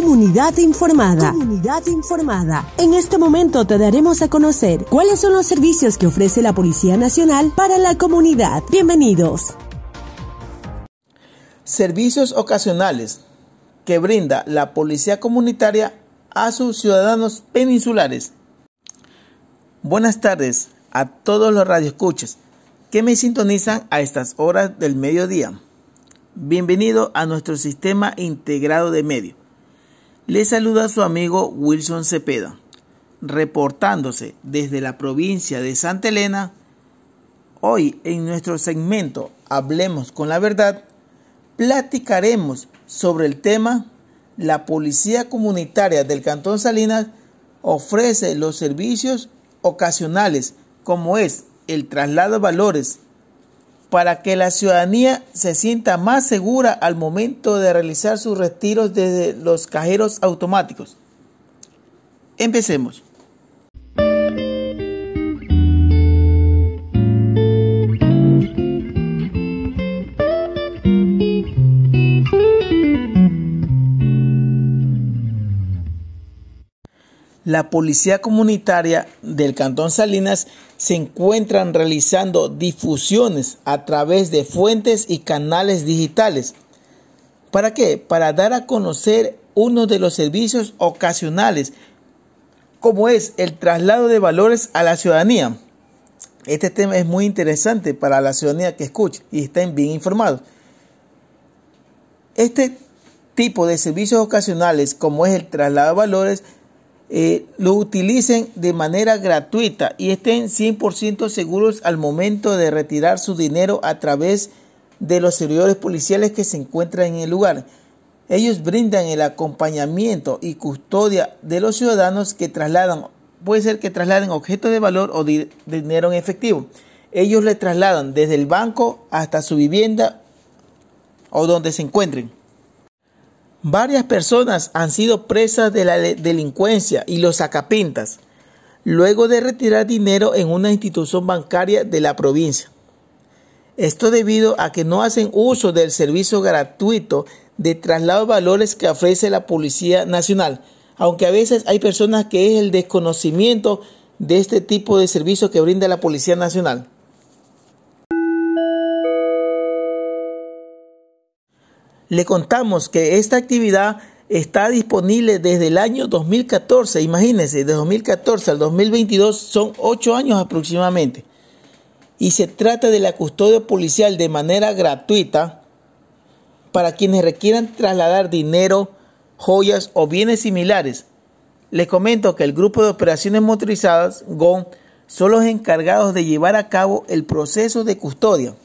Comunidad informada. Comunidad informada. En este momento te daremos a conocer cuáles son los servicios que ofrece la Policía Nacional para la comunidad. Bienvenidos. Servicios ocasionales que brinda la Policía Comunitaria a sus ciudadanos peninsulares. Buenas tardes a todos los radioescuchas que me sintonizan a estas horas del mediodía. Bienvenido a nuestro sistema integrado de medios. Le saluda su amigo Wilson Cepeda, reportándose desde la provincia de Santa Elena. Hoy en nuestro segmento Hablemos con la verdad, platicaremos sobre el tema La Policía Comunitaria del Cantón Salinas ofrece los servicios ocasionales como es el traslado de valores para que la ciudadanía se sienta más segura al momento de realizar sus retiros desde los cajeros automáticos. Empecemos. La Policía Comunitaria del Cantón Salinas se encuentran realizando difusiones a través de fuentes y canales digitales. ¿Para qué? Para dar a conocer uno de los servicios ocasionales, como es el traslado de valores a la ciudadanía. Este tema es muy interesante para la ciudadanía que escuche y estén bien informados. Este tipo de servicios ocasionales, como es el traslado de valores, eh, lo utilicen de manera gratuita y estén 100% seguros al momento de retirar su dinero a través de los servidores policiales que se encuentran en el lugar. Ellos brindan el acompañamiento y custodia de los ciudadanos que trasladan, puede ser que trasladen objetos de valor o dinero en efectivo. Ellos le trasladan desde el banco hasta su vivienda o donde se encuentren. Varias personas han sido presas de la delincuencia y los sacapintas luego de retirar dinero en una institución bancaria de la provincia. Esto debido a que no hacen uso del servicio gratuito de traslado de valores que ofrece la Policía Nacional, aunque a veces hay personas que es el desconocimiento de este tipo de servicio que brinda la Policía Nacional. Le contamos que esta actividad está disponible desde el año 2014. Imagínense, de 2014 al 2022 son ocho años aproximadamente. Y se trata de la custodia policial de manera gratuita para quienes requieran trasladar dinero, joyas o bienes similares. Les comento que el grupo de operaciones motorizadas, GON, son los encargados de llevar a cabo el proceso de custodia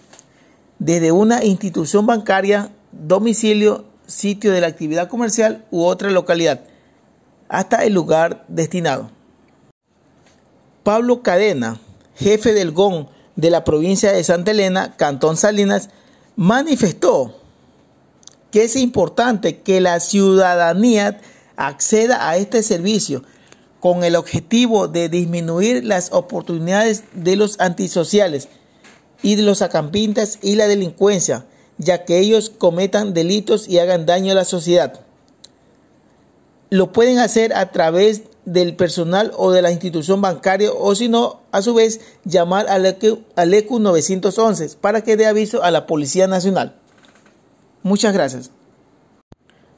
desde una institución bancaria domicilio, sitio de la actividad comercial u otra localidad, hasta el lugar destinado. Pablo Cadena, jefe del GON de la provincia de Santa Elena, Cantón Salinas, manifestó que es importante que la ciudadanía acceda a este servicio con el objetivo de disminuir las oportunidades de los antisociales y de los acampintas y la delincuencia, ya que ellos cometan delitos y hagan daño a la sociedad. Lo pueden hacer a través del personal o de la institución bancaria o si no, a su vez, llamar al ECU, 911 para que dé aviso a la Policía Nacional. Muchas gracias.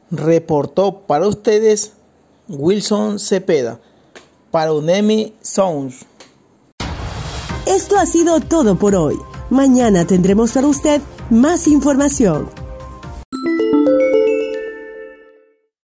Reportó para ustedes Wilson Cepeda para UNEMI Sounds. Esto ha sido todo por hoy. Mañana tendremos para usted más información.